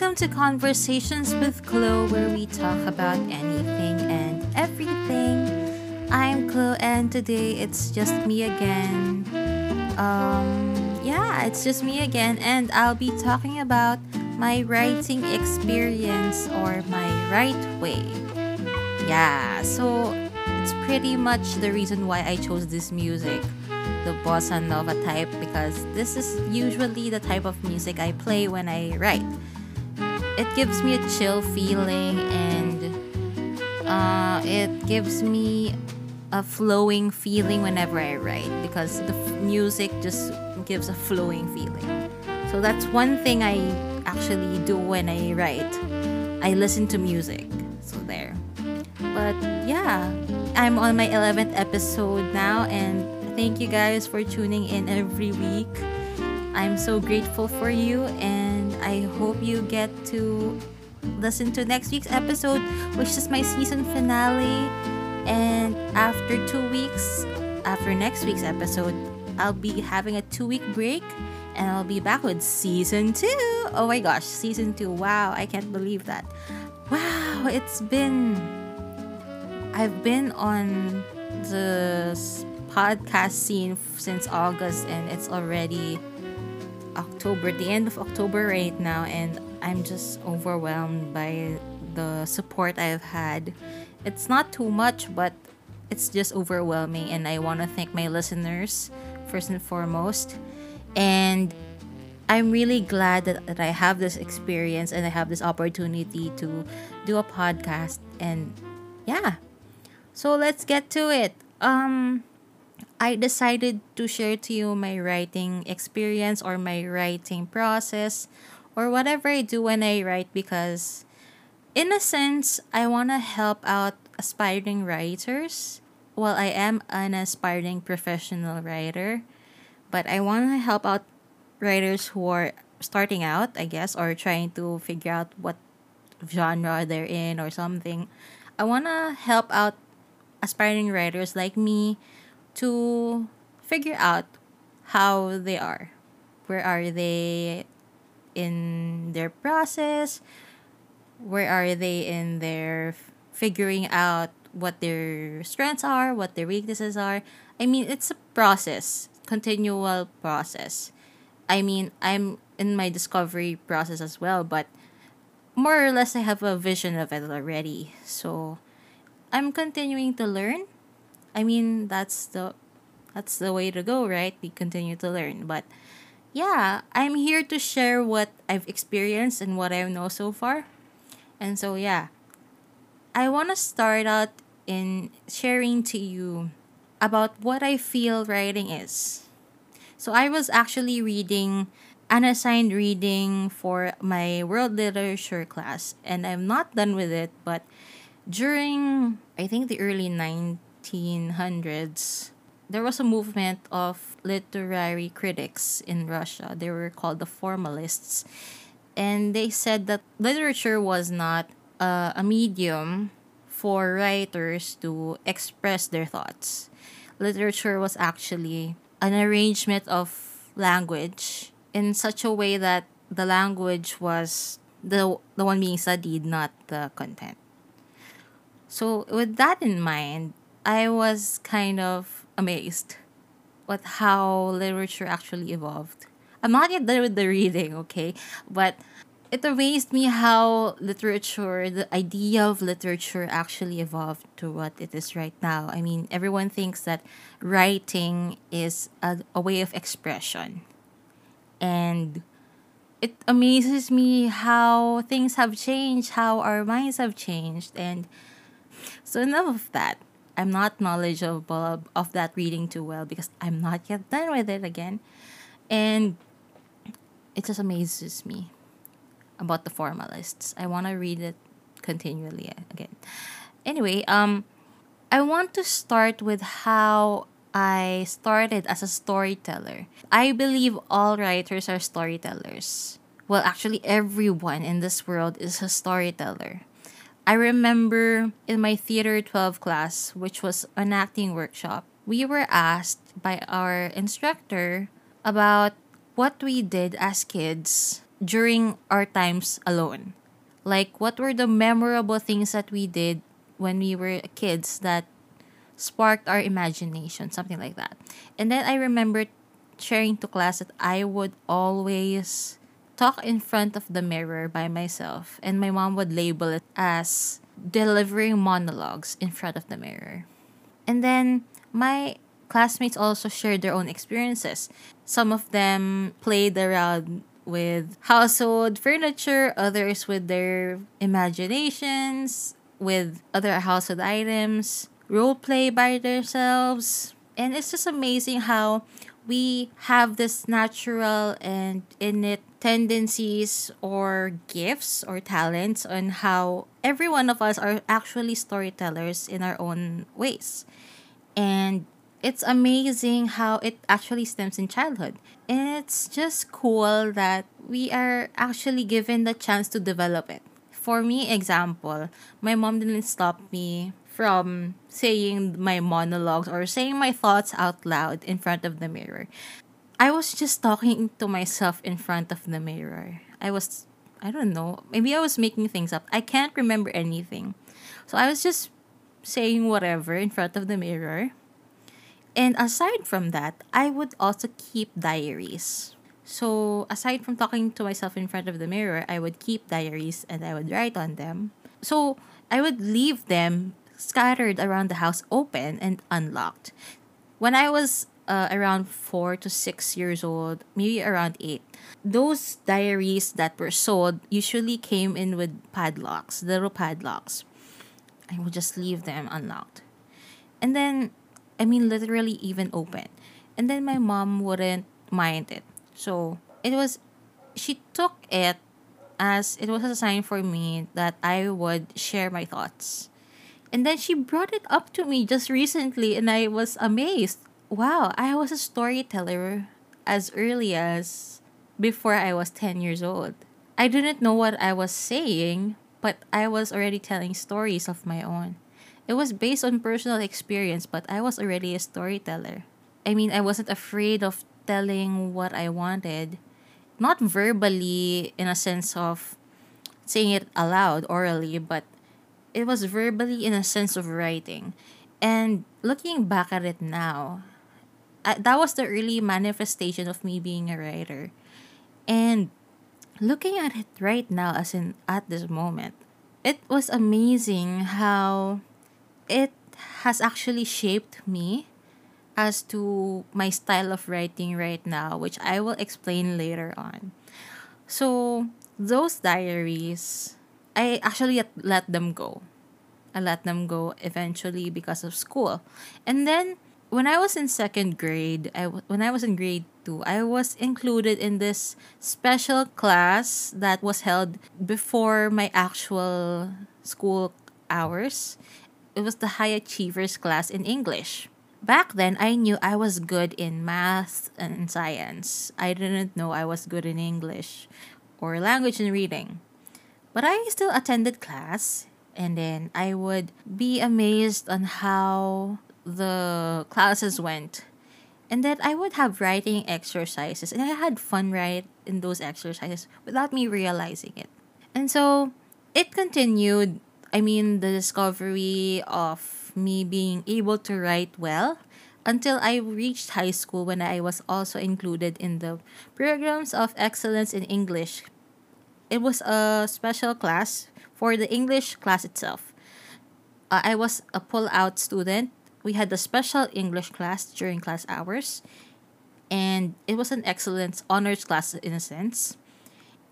Welcome to Conversations with Chloe, where we talk about anything and everything. I'm Chloe, and today it's just me again. Um, yeah, it's just me again, and I'll be talking about my writing experience or my write way. Yeah, so it's pretty much the reason why I chose this music, the bossa nova type, because this is usually the type of music I play when I write. It gives me a chill feeling and uh, it gives me a flowing feeling whenever I write because the f- music just gives a flowing feeling. So that's one thing I actually do when I write. I listen to music. So there. But yeah, I'm on my 11th episode now and thank you guys for tuning in every week. I'm so grateful for you and I hope you get to listen to next week's episode, which is my season finale. And after two weeks, after next week's episode, I'll be having a two week break and I'll be back with season two. Oh my gosh, season two. Wow, I can't believe that. Wow, it's been. I've been on the podcast scene since August and it's already October, the end of October right now, and I'm just overwhelmed by the support I've had. It's not too much, but it's just overwhelming, and I want to thank my listeners first and foremost. And I'm really glad that, that I have this experience and I have this opportunity to do a podcast. And yeah, so let's get to it. Um, I decided to share to you my writing experience or my writing process or whatever I do when I write because, in a sense, I want to help out aspiring writers. Well, I am an aspiring professional writer, but I want to help out writers who are starting out, I guess, or trying to figure out what genre they're in or something. I want to help out aspiring writers like me to figure out how they are. Where are they in their process? Where are they in their figuring out what their strengths are, what their weaknesses are? I mean, it's a process, continual process. I mean, I'm in my discovery process as well, but more or less I have a vision of it already. So I'm continuing to learn. I mean, that's the that's the way to go, right? We continue to learn. But yeah, I'm here to share what I've experienced and what I know so far. And so yeah, I want to start out in sharing to you about what I feel writing is. So I was actually reading an assigned reading for my world literature class and I'm not done with it, but during I think the early 1900s there was a movement of literary critics in Russia. They were called the formalists. And they said that literature was not uh, a medium for writers to express their thoughts. Literature was actually an arrangement of language in such a way that the language was the, the one being studied, not the content. So, with that in mind, I was kind of amazed with how literature actually evolved. I'm not yet done with the reading, okay? But it amazed me how literature, the idea of literature actually evolved to what it is right now. I mean, everyone thinks that writing is a, a way of expression. And it amazes me how things have changed, how our minds have changed. And so, enough of that. I'm not knowledgeable of, that reading too well because I'm not yet done with it again. And it just amazes me about the formalists. I want to read it continually again. Anyway, um I want to start with how I started as a storyteller. I believe all writers are storytellers. Well, actually everyone in this world is a storyteller. I remember in my Theater 12 class, which was an acting workshop, we were asked by our instructor about what we did as kids during our times alone. Like, what were the memorable things that we did when we were kids that sparked our imagination, something like that. And then I remember sharing to class that I would always talk in front of the mirror by myself, and my mom would label it as delivering monologues in front of the mirror. And then my classmates also shared their own experiences. Some of them played around with household furniture, others with their imaginations, with other household items, role play by themselves. And it's just amazing how we have this natural and innate tendencies or gifts or talents on how every one of us are actually storytellers in our own ways. And it's amazing how it actually stems in childhood. It's just cool that we are actually given the chance to develop it. For me, example, my mom didn't stop me from saying my monologues or saying my thoughts out loud in front of the mirror. I was just talking to myself in front of the mirror. I was, I don't know, maybe I was making things up. I can't remember anything. So I was just saying whatever in front of the mirror. And aside from that, I would also keep diaries. So aside from talking to myself in front of the mirror, I would keep diaries and I would write on them. So I would leave them scattered around the house open and unlocked. When I was uh, around four to six years old, maybe around eight, those diaries that were sold usually came in with padlocks, little padlocks. I would just leave them unlocked. And then, I mean, literally even open. And then my mom wouldn't mind it. So it was, she took it as it was a sign for me that I would share my thoughts and then she brought it up to me just recently, and I was amazed. Wow, I was a storyteller as early as before I was 10 years old. I didn't know what I was saying, but I was already telling stories of my own. It was based on personal experience, but I was already a storyteller. I mean, I wasn't afraid of telling what I wanted, not verbally in a sense of saying it aloud orally, but it was verbally in a sense of writing. And looking back at it now, I, that was the early manifestation of me being a writer. And looking at it right now, as in at this moment, it was amazing how it has actually shaped me as to my style of writing right now, which I will explain later on. So, those diaries I actually let them go. I let them go eventually because of school. And then when I was in second grade, I when I was in grade 2, I was included in this special class that was held before my actual school hours. It was the high achievers class in English. Back then, I knew I was good in math and science. I didn't know I was good in English or language and reading. But I still attended class and then I would be amazed on how the classes went. And then I would have writing exercises and I had fun right in those exercises without me realizing it. And so it continued, I mean the discovery of me being able to write well until I reached high school when I was also included in the programs of excellence in English it was a special class for the English class itself. Uh, I was a pull-out student. We had a special English class during class hours, and it was an excellent honors class in a sense.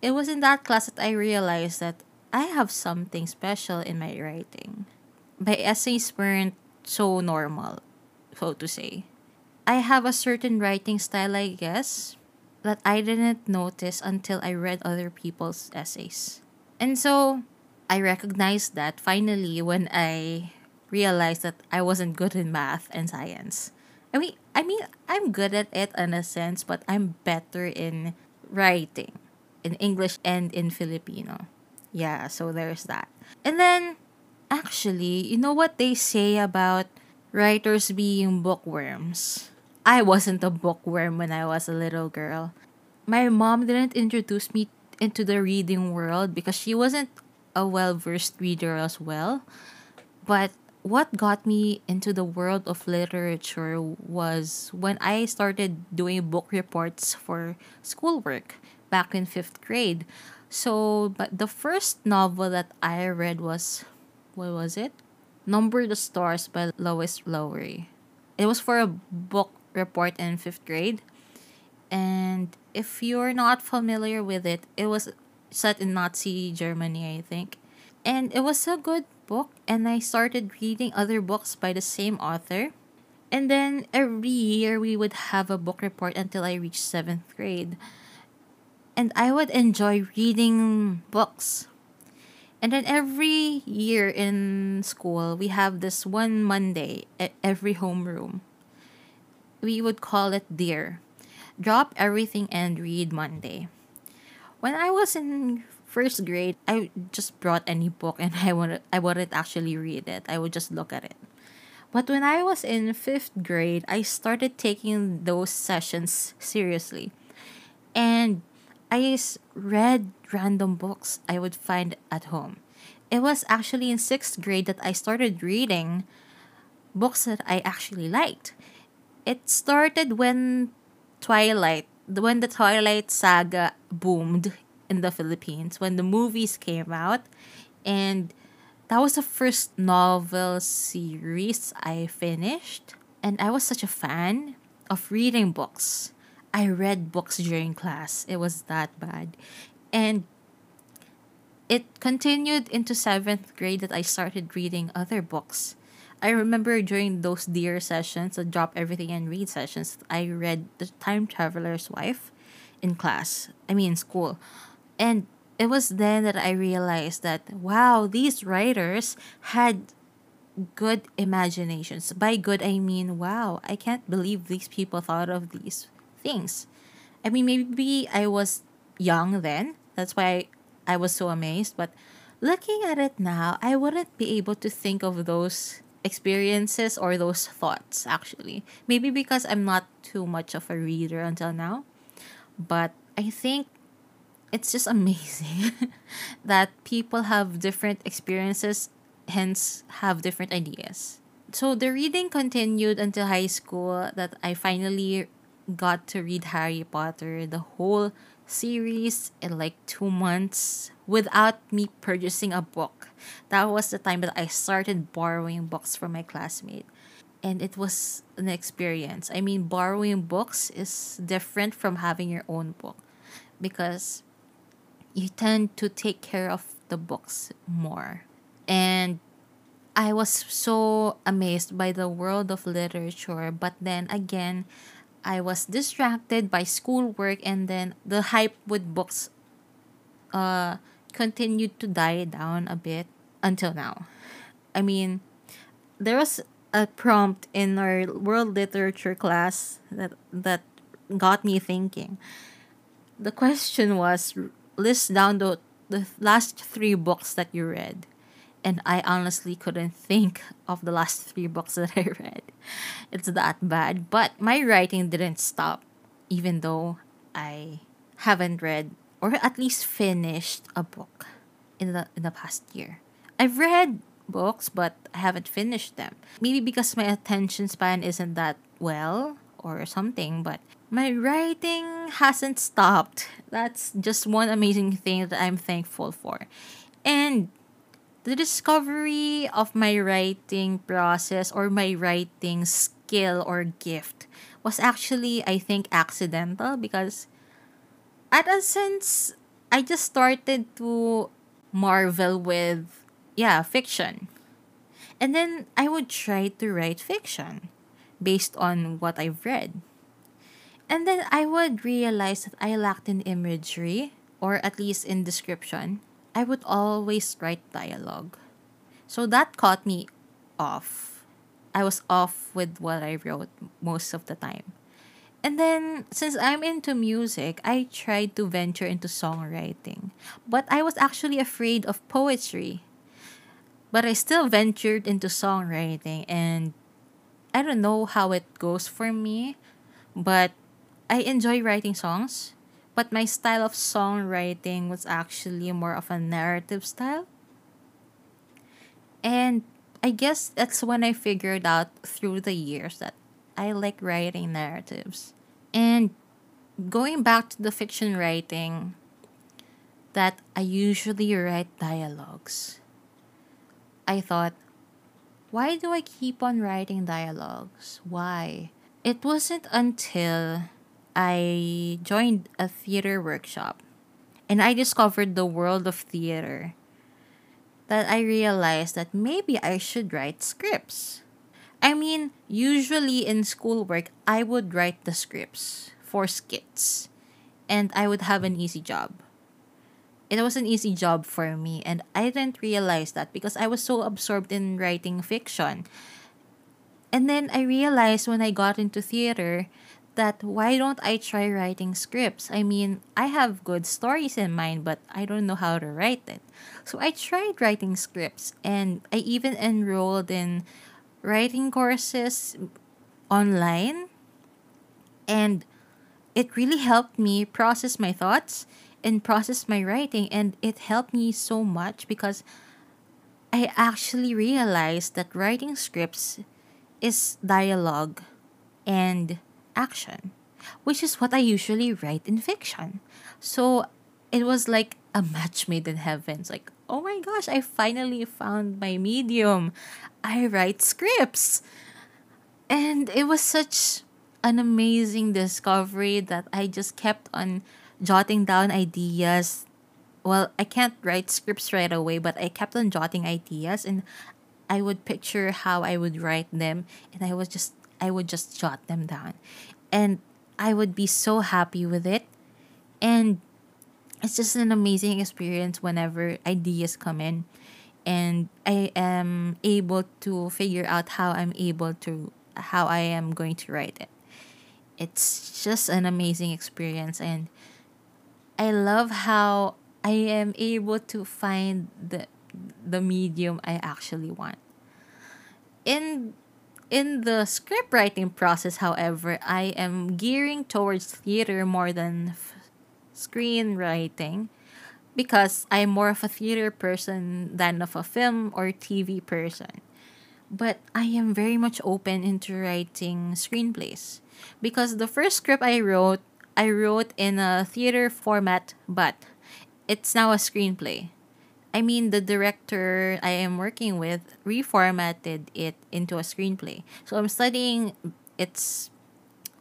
It was in that class that I realized that I have something special in my writing. My essays weren't so normal, so to say. I have a certain writing style, I guess, that I didn't notice until I read other people's essays. And so I recognized that finally when I realized that I wasn't good in math and science. I mean, I mean, I'm good at it in a sense, but I'm better in writing, in English and in Filipino. Yeah, so there's that. And then, actually, you know what they say about writers being bookworms? I wasn't a bookworm when I was a little girl. My mom didn't introduce me into the reading world because she wasn't a well versed reader as well. But what got me into the world of literature was when I started doing book reports for schoolwork back in fifth grade. So, but the first novel that I read was, what was it? Number the Stars by Lois Lowry. It was for a book report in fifth grade. And if you're not familiar with it, it was set in Nazi Germany, I think. And it was a good book, and I started reading other books by the same author. And then every year we would have a book report until I reached seventh grade. And I would enjoy reading books. And then every year in school, we have this one Monday at every homeroom. We would call it DEAR Drop Everything and Read Monday. When I was in first grade, I just brought any book and I wanted I wouldn't actually read it. I would just look at it. But when I was in fifth grade, I started taking those sessions seriously. And I read random books I would find at home. It was actually in sixth grade that I started reading books that I actually liked. It started when Twilight, when the Twilight saga boomed in the Philippines, when the movies came out, and that was the first novel series I finished. And I was such a fan of reading books. I read books during class. It was that bad. And it continued into seventh grade that I started reading other books. I remember during those dear sessions, the drop everything and read sessions, I read The Time Traveler's Wife in class. I mean, in school. And it was then that I realized that, wow, these writers had good imaginations. By good, I mean, wow, I can't believe these people thought of these things. I mean, maybe I was young then. That's why I was so amazed. But looking at it now, I wouldn't be able to think of those experiences or those thoughts, actually. Maybe because I'm not too much of a reader until now. But I think it's just amazing that people have different experiences, hence have different ideas. So the reading continued until high school that I finally got to read Harry Potter, the whole series in like two months without me purchasing a book. That was the time that I started borrowing books from my classmate. And it was an experience. I mean, borrowing books is different from having your own book because you tend to take care of the books more. And I was so amazed by the world of literature, but then again, I was distracted by schoolwork, and then the hype with books uh, continued to die down a bit until now. I mean, there was a prompt in our world literature class that that got me thinking. The question was list down the the last three books that you read. And I honestly couldn't think of the last three books that I read. It's that bad. But my writing didn't stop, even though I haven't read or at least finished a book in the in the past year. I've read books, but I haven't finished them. Maybe because my attention span isn't that well or something, but my writing hasn't stopped. That's just one amazing thing that I'm thankful for. And the discovery of my writing process or my writing skill or gift was actually, I think, accidental because at a sense, I just started to marvel with, yeah, fiction. And then I would try to write fiction based on what I've read. And then I would realize that I lacked in imagery, or at least in description. I would always write dialogue. So that caught me off. I was off with what I wrote most of the time. And then, since I'm into music, I tried to venture into songwriting. But I was actually afraid of poetry. But I still ventured into songwriting, and I don't know how it goes for me, but I enjoy writing songs, but my style of songwriting was actually more of a narrative style. And I guess that's when I figured out through the years that I like writing narratives. And going back to the fiction writing, that I usually write dialogues. I thought, why do I keep on writing dialogues? Why? It wasn't until I joined a theater workshop and I discovered the world of theater that I realized that maybe I should write scripts. I mean, usually in schoolwork, I would write the scripts for skits and I would have an easy job. It was an easy job for me, and I didn't realize that because I was so absorbed in writing fiction. And then I realized when I got into theater that why don't I try writing scripts? I mean, I have good stories in mind, but I don't know how to write it. So I tried writing scripts, and I even enrolled in writing courses online. And it really helped me process my thoughts and process my writing and it helped me so much because I actually realized that writing scripts is dialogue and action, which is what I usually write in fiction. So it was like a match made in heaven. Like, oh my gosh, I finally found my medium. I write scripts. And it was such an amazing discovery that I just kept on jotting down ideas. Well, I can't write scripts right away, but I kept on jotting ideas and I would picture how I would write them and I was just I would just jot them down. And I would be so happy with it. And it's just an amazing experience whenever ideas come in and I am able to figure out how I'm able to how I am going to write it. It's just an amazing experience and I love how I am able to find the the medium I actually want. In in the script writing process, however, I am gearing towards theater more than f- screenwriting because I'm more of a theater person than of a film or TV person. But I am very much open into writing screenplays because the first script I wrote I wrote in a theater format, but it's now a screenplay. I mean, the director I am working with reformatted it into a screenplay. So I'm studying its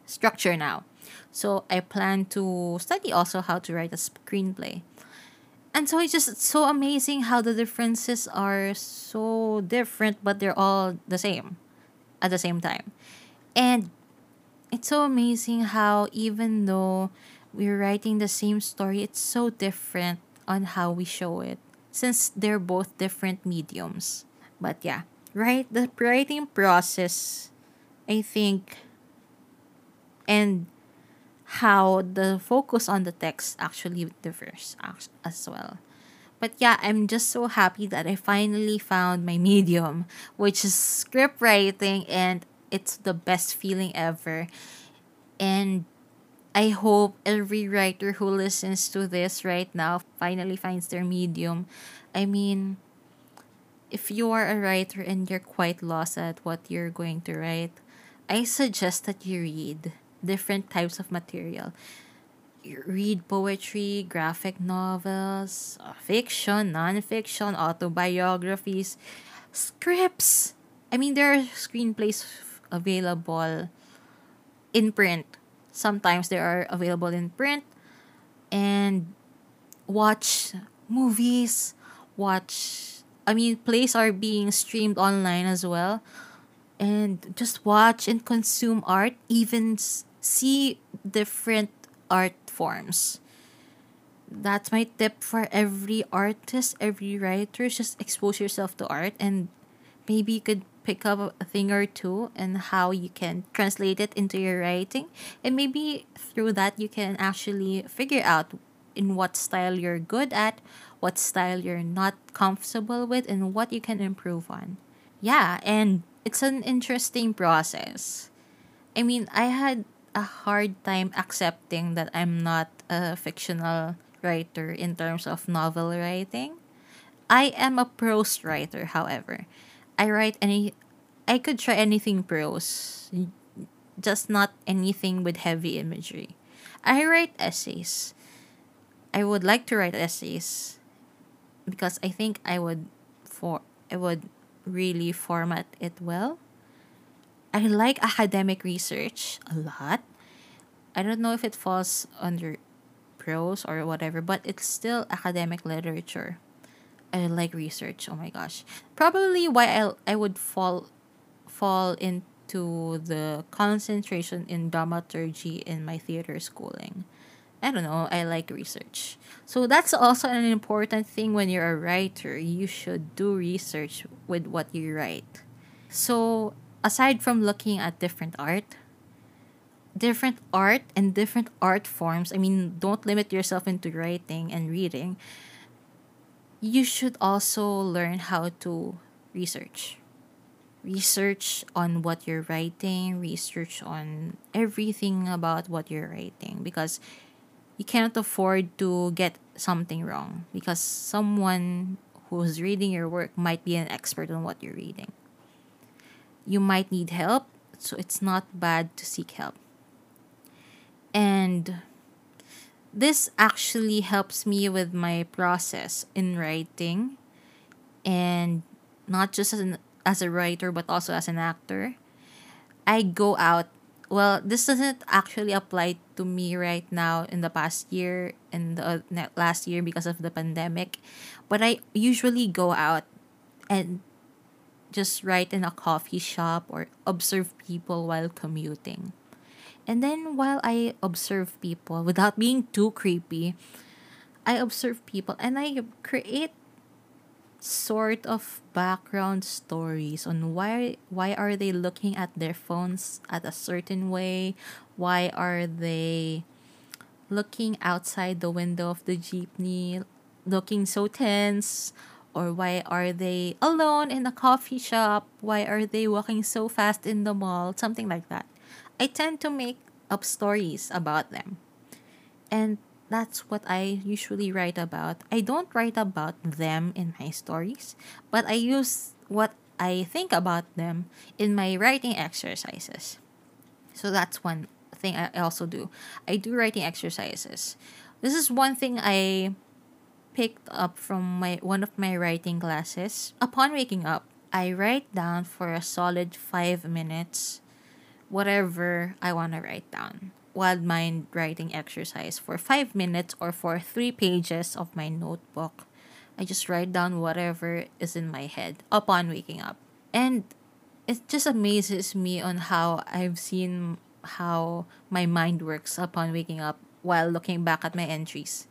structure now. So I plan to study also how to write a screenplay. And so it's just so amazing how the differences are so different, but they're all the same at the same time. And it's so amazing how even though we're writing the same story, it's so different on how we show it since they're both different mediums. But yeah, right the writing process I think and how the focus on the text actually differs as well. But yeah, I'm just so happy that I finally found my medium, which is script writing and it's the best feeling ever. And I hope every writer who listens to this right now finally finds their medium. I mean, if you are a writer and you're quite lost at what you're going to write, I suggest that you read different types of material. Read poetry, graphic novels, uh, fiction, non-fiction, autobiographies, scripts. I mean, there are screenplays available in print. Sometimes they are available in print and watch movies, watch I mean plays are being streamed online as well and just watch and consume art, even see different art forms. That's my tip for every artist, every writer. Just expose yourself to art and maybe you could pick up a thing or two and how you can translate it into your writing and maybe through that you can actually figure out in what style you're good at what style you're not comfortable with and what you can improve on yeah and it's an interesting process i mean i had a hard time accepting that i'm not a fictional writer in terms of novel writing. I am a prose writer, however. I write any I could try anything prose, just not anything with heavy imagery. I write essays. I would like to write essays because I think I would for I would really format it well. I like academic research a lot. I don't know if it falls under prose or whatever, but it's still academic literature. I like research. Oh my gosh. Probably why I I would fall fall into the concentration in dramaturgy in my theater schooling. I don't know, I like research. So that's also an important thing when you're a writer. You should do research with what you write. So aside from looking at different art, different art and different art forms, I mean, don't limit yourself into writing and reading. You should also learn how to research. Research on what you're writing, research on everything about what you're writing because you cannot afford to get something wrong because someone who's reading your work might be an expert on what you're reading. You might need help, so it's not bad to seek help. And this actually helps me with my process in writing and not just as, an, as a writer but also as an actor. I go out well, this doesn't actually apply to me right now in the past year and the last year because of the pandemic, but I usually go out and just write in a coffee shop or observe people while commuting. And then while I observe people without being too creepy, I observe people and I create sort of background stories on why why are they looking at their phones at a certain way why are they looking outside the window of the jeepney looking so tense or why are they alone in a coffee shop why are they walking so fast in the mall something like that i tend to make up stories about them and that's what I usually write about. I don't write about them in my stories, but I use what I think about them in my writing exercises. So that's one thing I also do. I do writing exercises. This is one thing I picked up from my one of my writing classes. Upon waking up, I write down for a solid 5 minutes whatever I want to write down wild mind writing exercise for five minutes or for three pages of my notebook. I just write down whatever is in my head upon waking up. And it just amazes me on how I've seen how my mind works upon waking up while looking back at my entries.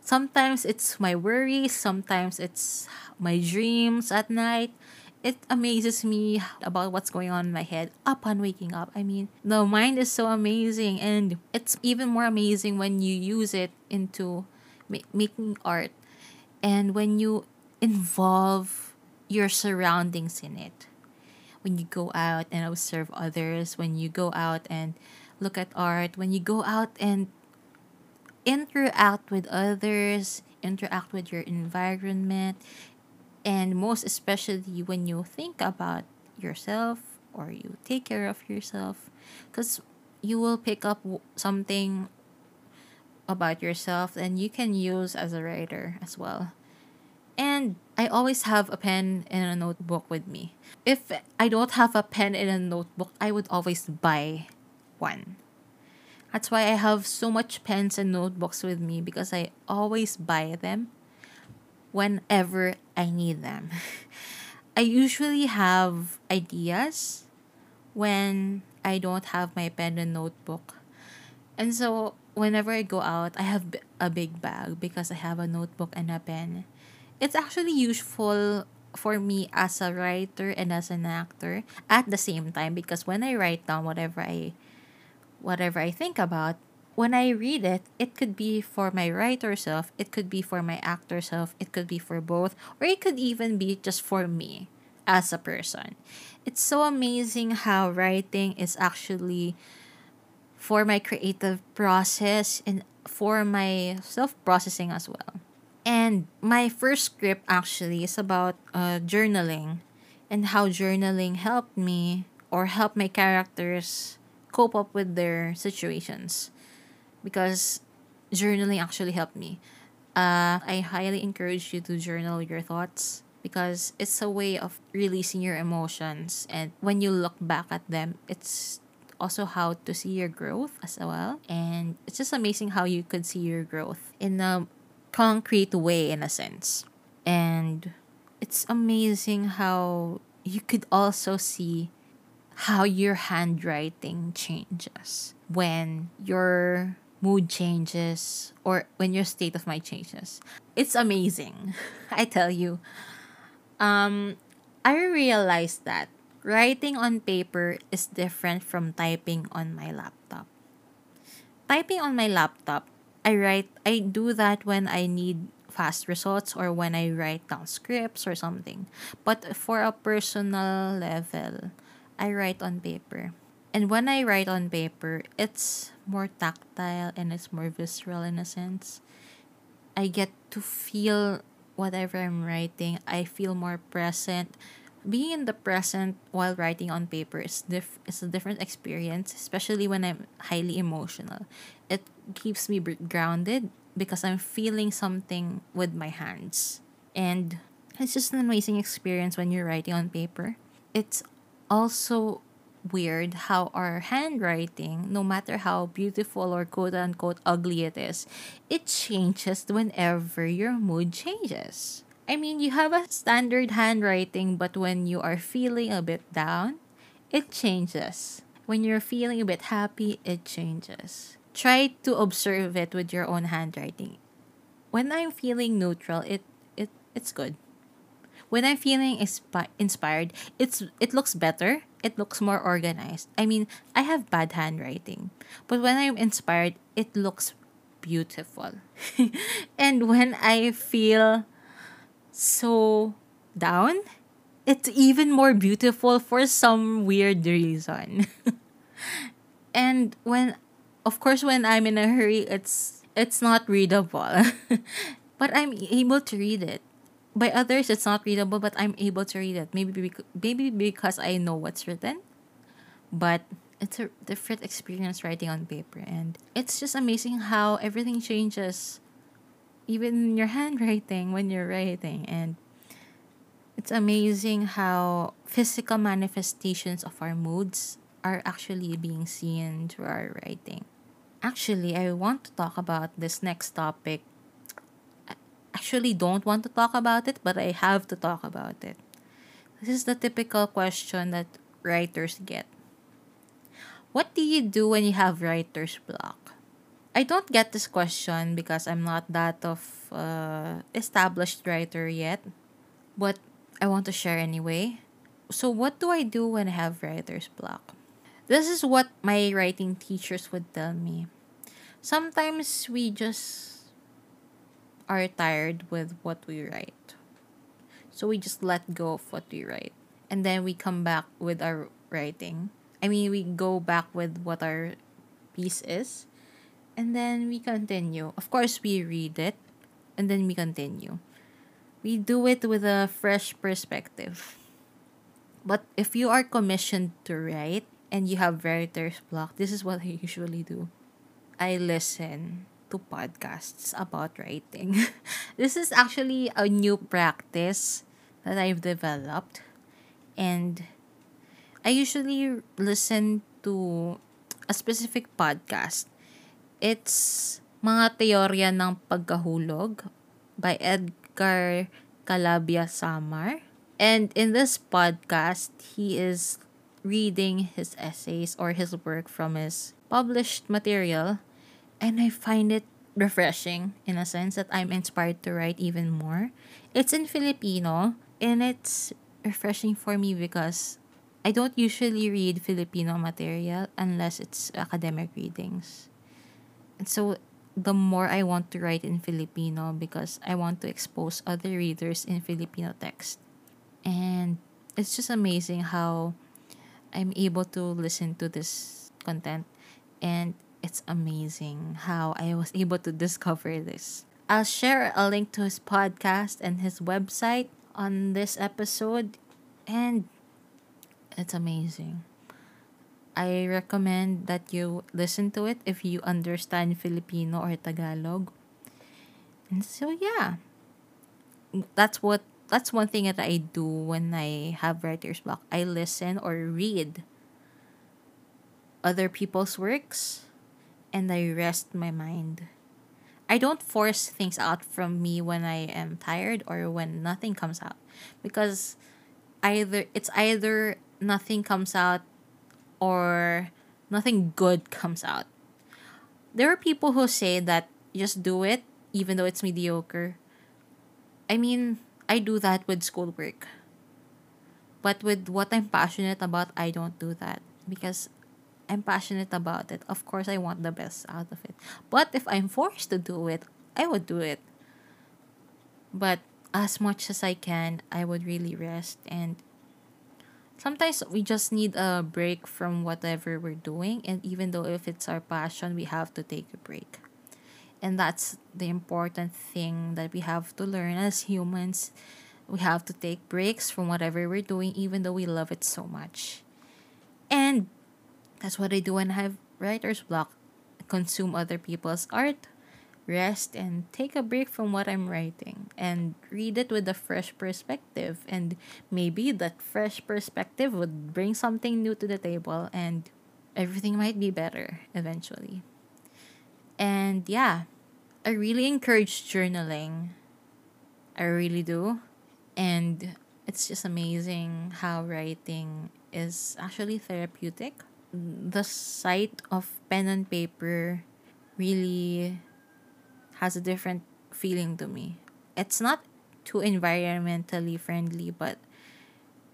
Sometimes it's my worries, sometimes it's my dreams at night, it amazes me about what's going on in my head upon waking up. I mean, the mind is so amazing, and it's even more amazing when you use it into ma- making art and when you involve your surroundings in it. When you go out and observe others, when you go out and look at art, when you go out and interact with others, interact with your environment, and most especially when you think about yourself or you take care of yourself. Because you will pick up something about yourself and you can use as a writer as well. And i always have a pen and a notebook with me. If i don't have a pen and a notebook i would always buy one that's why i have so much pens and notebooks with me because i always buy them whenever I need them. I usually have ideas when I don't have my pen and notebook. And so whenever I go out, I have a big bag because I have a notebook and a pen. It's actually useful for me as a writer and as an actor at the same time because when I write down whatever I whatever I think about, when I read it, it could be for my writer self, it could be for my actor self, it could be for both, or it could even be just for me as a person. It's so amazing how writing is actually for my creative process and for my self processing as well. And my first script actually is about uh, journaling and how journaling helped me or helped my characters cope up with their situations because journaling actually helped me. Uh, I highly encourage you to journal your thoughts because it's a way of releasing your emotions. And when you look back at them, it's also how to see your growth as well. And it's just amazing how you could see your growth in a concrete way, in a sense. And it's amazing how you could also see how your handwriting changes when your mood changes or when your state of mind changes. It's amazing. I tell you. Um I realized that writing on paper is different from typing on my laptop. Typing on my laptop, I write I do that when I need fast results or when I write down scripts or something. But for a personal level, I write on paper. And when I write on paper, it's more tactile and it's more visceral in a sense. I get to feel whatever I'm writing. I feel more present. Being in the present while writing on paper is diff- is a different experience, especially when I'm highly emotional. It keeps me grounded because I'm feeling something with my hands. And it's just an amazing experience when you're writing on paper. It's also weird how our handwriting, no matter how beautiful or quote unquote ugly it is, it changes whenever your mood changes. I mean, you have a standard handwriting, but when you are feeling a bit down, it changes. When you're feeling a bit happy, it changes. Try to observe it with your own handwriting. When I'm feeling neutral, it it it's good when I'm feeling inspi- inspired, it's it looks better. It looks more organized. I mean, I have bad handwriting, but when I'm inspired, it looks beautiful. and when I feel so down, it's even more beautiful for some weird reason. and when of course when I'm in a hurry, it's it's not readable. but I'm able to read it by others it's not readable but i'm able to read it. Maybe bec- maybe because i know what's written but it's a different experience writing on paper. And it's just amazing how everything changes even your handwriting when you're writing. And it's amazing how physical manifestations of our moods are actually being seen through our writing. Actually i want to talk about this next topic actually don't want to talk about it, but I have to talk about it. This is the typical question that writers get. What do you do when you have writer's block? I don't get this question because I'm not that of uh, established writer yet, but I want to share anyway. So what do I do when I have writer's block? This is what my writing teachers would tell me. Sometimes we just are tired with what we write. So we just let go of what we write. And then we come back with our writing. I mean, we go back with what our piece is. And then we continue. Of course, we read it. And then we continue. We do it with a fresh perspective. But if you are commissioned to write and you have writer's block, this is what I usually do. I listen to podcasts about writing. this is actually a new practice that I've developed. And I usually listen to a specific podcast. It's Mga Teorya ng Pagkahulog by Edgar Calabia Samar. And in this podcast, he is reading his essays or his work from his published material and I find it refreshing in a sense that I'm inspired to write even more. It's in Filipino and it's refreshing for me because I don't usually read Filipino material unless it's academic readings. And so the more I want to write in Filipino because I want to expose other readers in Filipino text. And it's just amazing how I'm able to listen to this content and it's amazing how I was able to discover this. I'll share a link to his podcast and his website on this episode, and it's amazing. I recommend that you listen to it if you understand Filipino or Tagalog. And so yeah. That's what that's one thing that I do when I have writer's block. I listen or read other people's works and I rest my mind. I don't force things out from me when I am tired or when nothing comes out because either it's either nothing comes out or nothing good comes out. There are people who say that just do it even though it's mediocre. I mean, I do that with schoolwork. But with what I'm passionate about, I don't do that because I'm passionate about it. Of course, I want the best out of it. But if I'm forced to do it, I would do it. But as much as I can, I would really rest. And sometimes we just need a break from whatever we're doing. And even though if it's our passion, we have to take a break. And that's the important thing that we have to learn as humans. We have to take breaks from whatever we're doing, even though we love it so much. And that's what I do when I have writer's block. Consume other people's art, rest, and take a break from what I'm writing and read it with a fresh perspective. And maybe that fresh perspective would bring something new to the table and everything might be better eventually. And yeah, I really encourage journaling. I really do. And it's just amazing how writing is actually therapeutic the sight of pen and paper really has a different feeling to me. It's not too environmentally friendly, but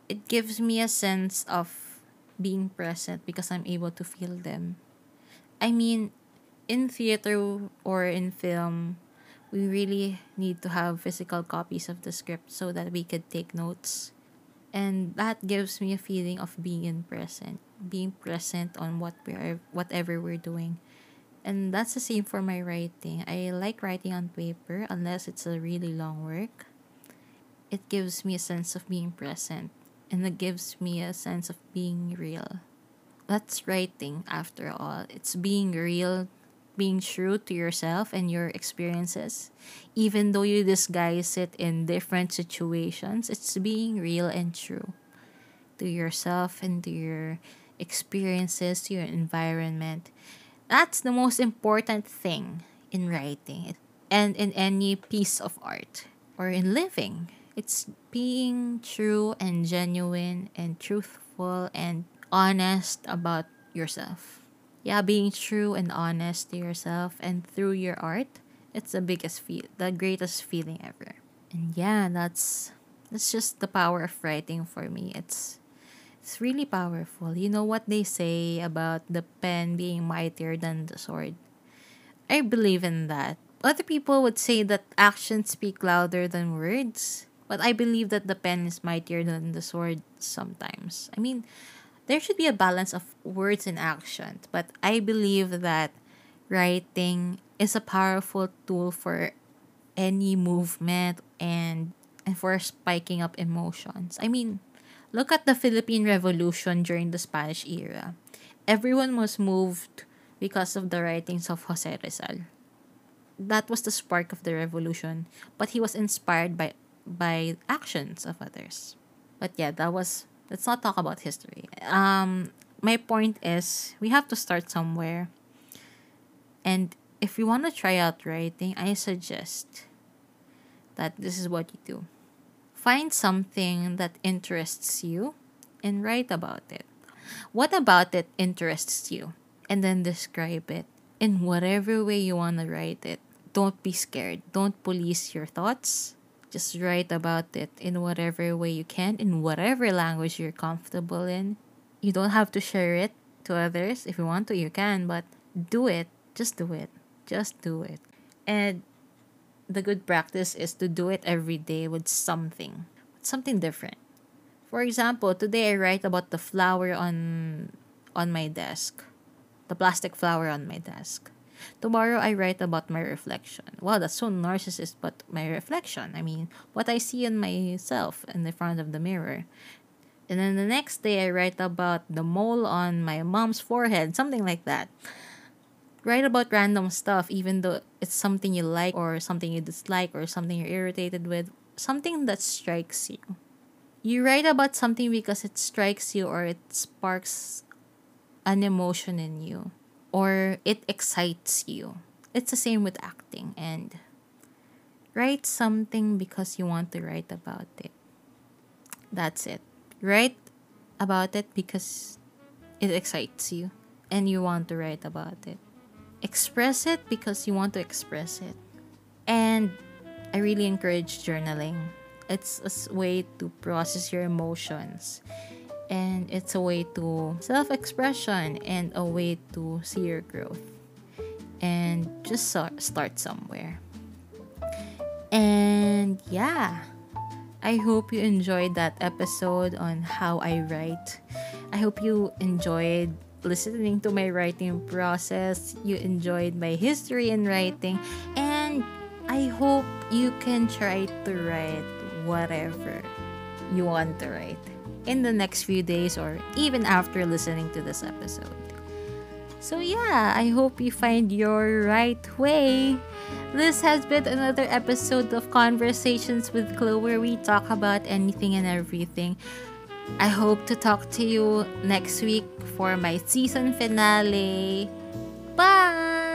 it gives me a sense of being present because I'm able to feel them. I mean, in theater or in film, we really need to have physical copies of the script so that we could take notes. And that gives me a feeling of being in present being present on what we are whatever we're doing. And that's the same for my writing. I like writing on paper unless it's a really long work. It gives me a sense of being present and it gives me a sense of being real. That's writing after all. It's being real being true to yourself and your experiences even though you disguise it in different situations it's being real and true to yourself and to your experiences, to your environment. That's the most important thing in writing and in any piece of art or in living. It's being true and genuine and truthful and honest about yourself. Yeah, being true and honest to yourself and through your art, it's the biggest feel, the greatest feeling ever. And yeah, that's that's just the power of writing for me. It's it's really powerful. You know what they say about the pen being mightier than the sword? I believe in that. Other people would say that actions speak louder than words, but I believe that the pen is mightier than the sword sometimes. I mean, there should be a balance of words and action. but I believe that writing is a powerful tool for any movement and and for spiking up emotions. I mean, Look at the Philippine Revolution during the Spanish era. Everyone was moved because of the writings of Jose Rizal. That was the spark of the revolution, but he was inspired by by actions of others. But yeah, that was let's not talk about history. Um my point is we have to start somewhere. And if you want to try out writing, I suggest that this is what you do Find something that interests you and write about it. What about it interests you? And then describe it in whatever way you want to write it. Don't be scared. Don't police your thoughts. Just write about it in whatever way you can, in whatever language you're comfortable in. You don't have to share it to others. If you want to, you can, but do it. Just do it. Just do it. And the good practice is to do it every day with something, something different. For example, today I write about the flower on on my desk. the plastic flower on my desk. Tomorrow I write about my reflection. Wow, that's so narcissist, but my reflection. I mean, what I see in myself in the front of the mirror. And then the next day I write about the mole on my mom's forehead, something like that. Write about random stuff, even though it's something you like or something you dislike or something you're irritated with, something that strikes you. You write about something because it strikes you or it sparks an emotion in you or it excites you. It's the same with acting and write something because you want to write about it. That's it. Write about it because it excites you and you want to write about it. Express it because you want to express it. And I really encourage journaling. It's a way to process your emotions and it's a way to self expression and a way to see your growth and just start somewhere. And yeah, I hope you enjoyed that episode on how I write. I hope you enjoyed listening to my writing process. You enjoyed my history in writing. And I hope you can try to write whatever you want to write in the next few days or even after listening to this episode. So, yeah, I hope you find your write way. This has been another episode of Conversations with Chloe where we talk about anything and everything. I hope to talk to you next week for my season finale. Bye!